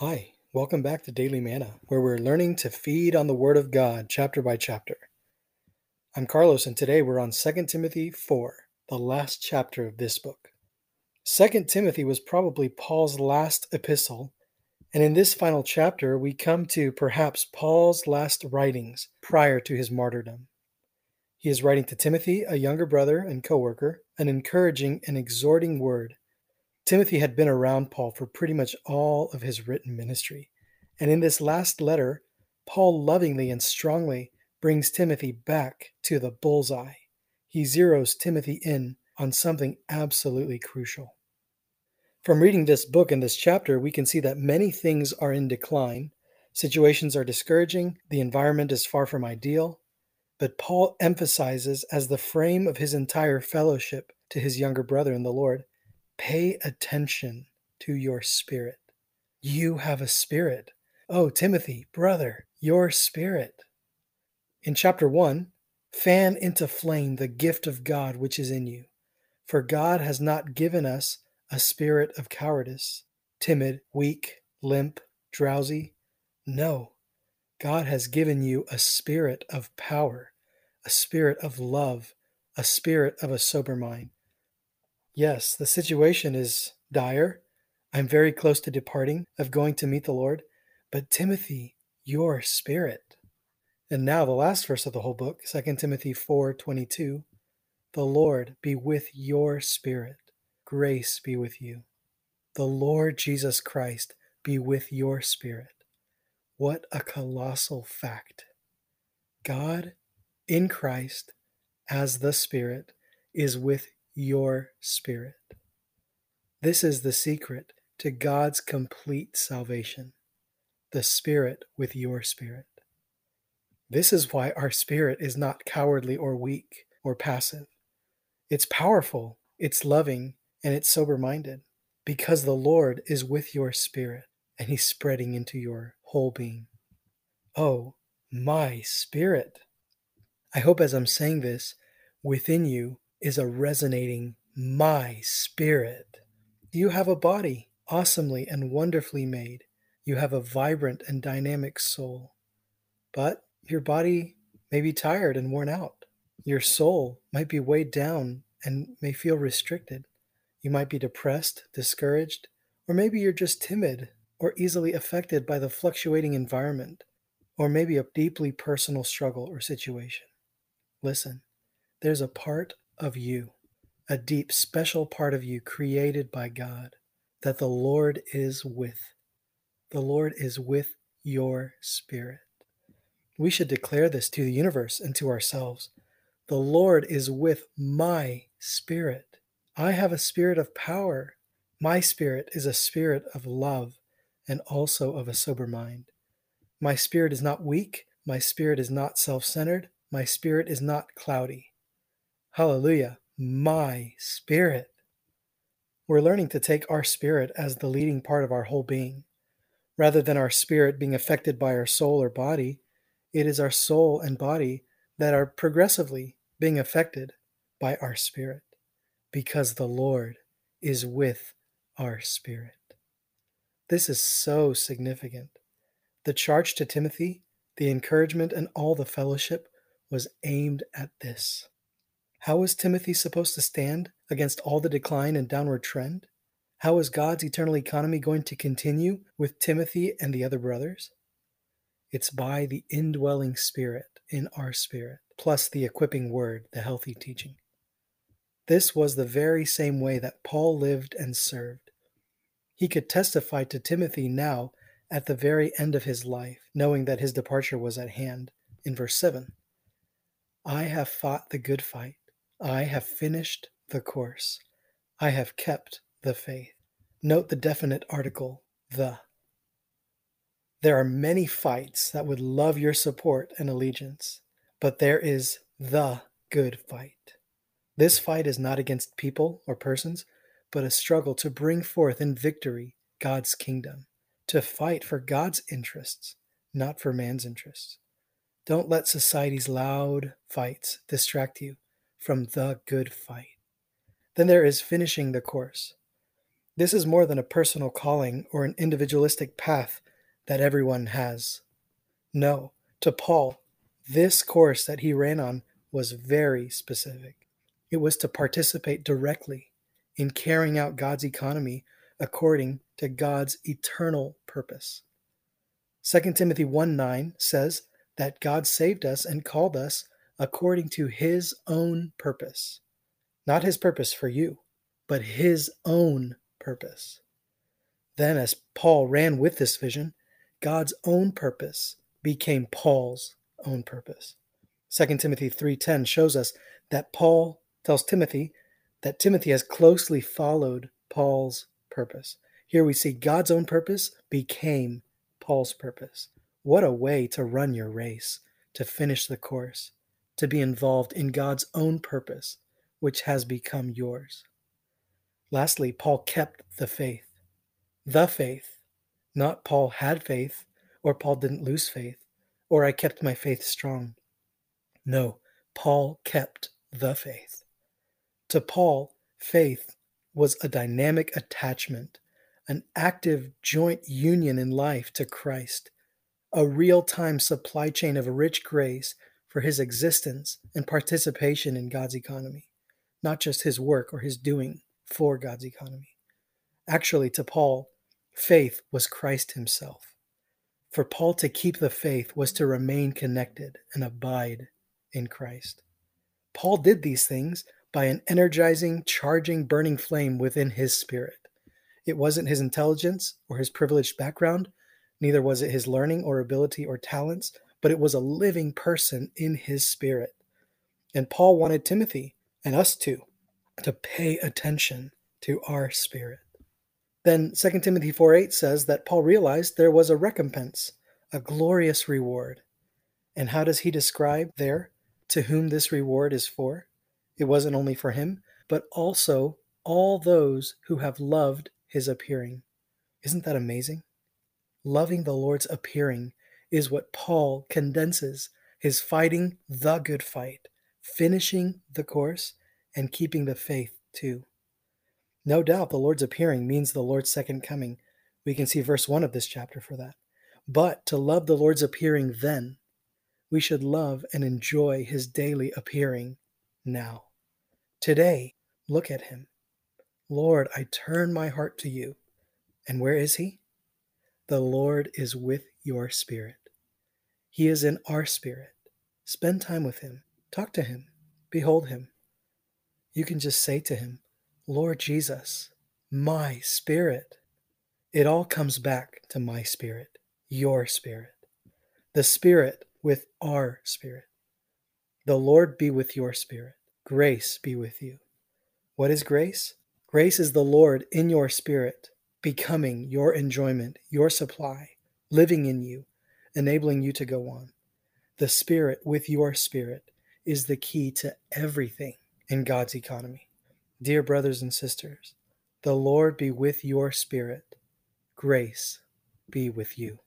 Hi, welcome back to Daily Manna, where we're learning to feed on the Word of God chapter by chapter. I'm Carlos, and today we're on 2 Timothy 4, the last chapter of this book. 2 Timothy was probably Paul's last epistle, and in this final chapter, we come to perhaps Paul's last writings prior to his martyrdom. He is writing to Timothy, a younger brother and co worker, an encouraging and exhorting word Timothy had been around Paul for pretty much all of his written ministry. And in this last letter, Paul lovingly and strongly brings Timothy back to the bullseye. He zeroes Timothy in on something absolutely crucial. From reading this book and this chapter, we can see that many things are in decline. Situations are discouraging, the environment is far from ideal. But Paul emphasizes, as the frame of his entire fellowship to his younger brother in the Lord, Pay attention to your spirit. You have a spirit. Oh, Timothy, brother, your spirit. In chapter 1, fan into flame the gift of God which is in you. For God has not given us a spirit of cowardice, timid, weak, limp, drowsy. No, God has given you a spirit of power, a spirit of love, a spirit of a sober mind. Yes, the situation is dire. I'm very close to departing, of going to meet the Lord. But Timothy, your spirit. And now the last verse of the whole book, 2 Timothy 4:22, the Lord be with your spirit. Grace be with you. The Lord Jesus Christ be with your spirit. What a colossal fact. God in Christ as the Spirit is with your spirit. This is the secret to God's complete salvation the Spirit with your spirit. This is why our spirit is not cowardly or weak or passive. It's powerful, it's loving, and it's sober minded because the Lord is with your spirit and He's spreading into your whole being. Oh, my spirit. I hope as I'm saying this, within you is a resonating my spirit. You have a body, awesomely and wonderfully made. You have a vibrant and dynamic soul. But your body may be tired and worn out. Your soul might be weighed down and may feel restricted. You might be depressed, discouraged, or maybe you're just timid or easily affected by the fluctuating environment, or maybe a deeply personal struggle or situation. Listen, there's a part of you, a deep, special part of you created by God that the Lord is with. The Lord is with your spirit. We should declare this to the universe and to ourselves. The Lord is with my spirit. I have a spirit of power. My spirit is a spirit of love and also of a sober mind. My spirit is not weak. My spirit is not self centered. My spirit is not cloudy. Hallelujah. My spirit. We're learning to take our spirit as the leading part of our whole being. Rather than our spirit being affected by our soul or body, it is our soul and body that are progressively being affected by our spirit because the Lord is with our spirit. This is so significant. The charge to Timothy, the encouragement, and all the fellowship was aimed at this. How is Timothy supposed to stand against all the decline and downward trend? How is God's eternal economy going to continue with Timothy and the other brothers? It's by the indwelling spirit in our spirit, plus the equipping word, the healthy teaching. This was the very same way that Paul lived and served. He could testify to Timothy now at the very end of his life, knowing that his departure was at hand. In verse 7, I have fought the good fight. I have finished the course. I have kept the faith. Note the definite article, the. There are many fights that would love your support and allegiance, but there is the good fight. This fight is not against people or persons, but a struggle to bring forth in victory God's kingdom, to fight for God's interests, not for man's interests. Don't let society's loud fights distract you from the good fight. Then there is finishing the course. This is more than a personal calling or an individualistic path that everyone has. No, to Paul, this course that he ran on was very specific. It was to participate directly in carrying out God's economy according to God's eternal purpose. 2 Timothy 1 9 says that God saved us and called us according to his own purpose. Not his purpose for you, but his own purpose. Then, as Paul ran with this vision, God's own purpose became Paul's own purpose. 2 Timothy 3:10 shows us that Paul tells Timothy that Timothy has closely followed Paul's purpose. Here we see God's own purpose became Paul's purpose. What a way to run your race, to finish the course, to be involved in God's own purpose, which has become yours. Lastly, Paul kept the faith. The faith. Not Paul had faith, or Paul didn't lose faith, or I kept my faith strong. No, Paul kept the faith. To Paul, faith was a dynamic attachment, an active joint union in life to Christ, a real time supply chain of rich grace for his existence and participation in God's economy, not just his work or his doing for God's economy. Actually, to Paul, faith was Christ himself. For Paul to keep the faith was to remain connected and abide in Christ. Paul did these things by an energizing, charging, burning flame within his spirit. It wasn't his intelligence or his privileged background, neither was it his learning or ability or talents, but it was a living person in his spirit. And Paul wanted Timothy and us too to pay attention to our spirit. Then 2 Timothy 4 8 says that Paul realized there was a recompense, a glorious reward. And how does he describe there to whom this reward is for? It wasn't only for him, but also all those who have loved his appearing. Isn't that amazing? Loving the Lord's appearing is what Paul condenses his fighting the good fight, finishing the course, and keeping the faith too. No doubt the Lord's appearing means the Lord's second coming. We can see verse 1 of this chapter for that. But to love the Lord's appearing then, we should love and enjoy his daily appearing now. Today, look at him. Lord, I turn my heart to you. And where is he? The Lord is with your spirit. He is in our spirit. Spend time with him. Talk to him. Behold him. You can just say to him, Lord Jesus, my spirit. It all comes back to my spirit, your spirit, the spirit with our spirit. The Lord be with your spirit. Grace be with you. What is grace? Grace is the Lord in your spirit, becoming your enjoyment, your supply, living in you, enabling you to go on. The Spirit with your spirit is the key to everything in God's economy. Dear brothers and sisters, the Lord be with your spirit. Grace be with you.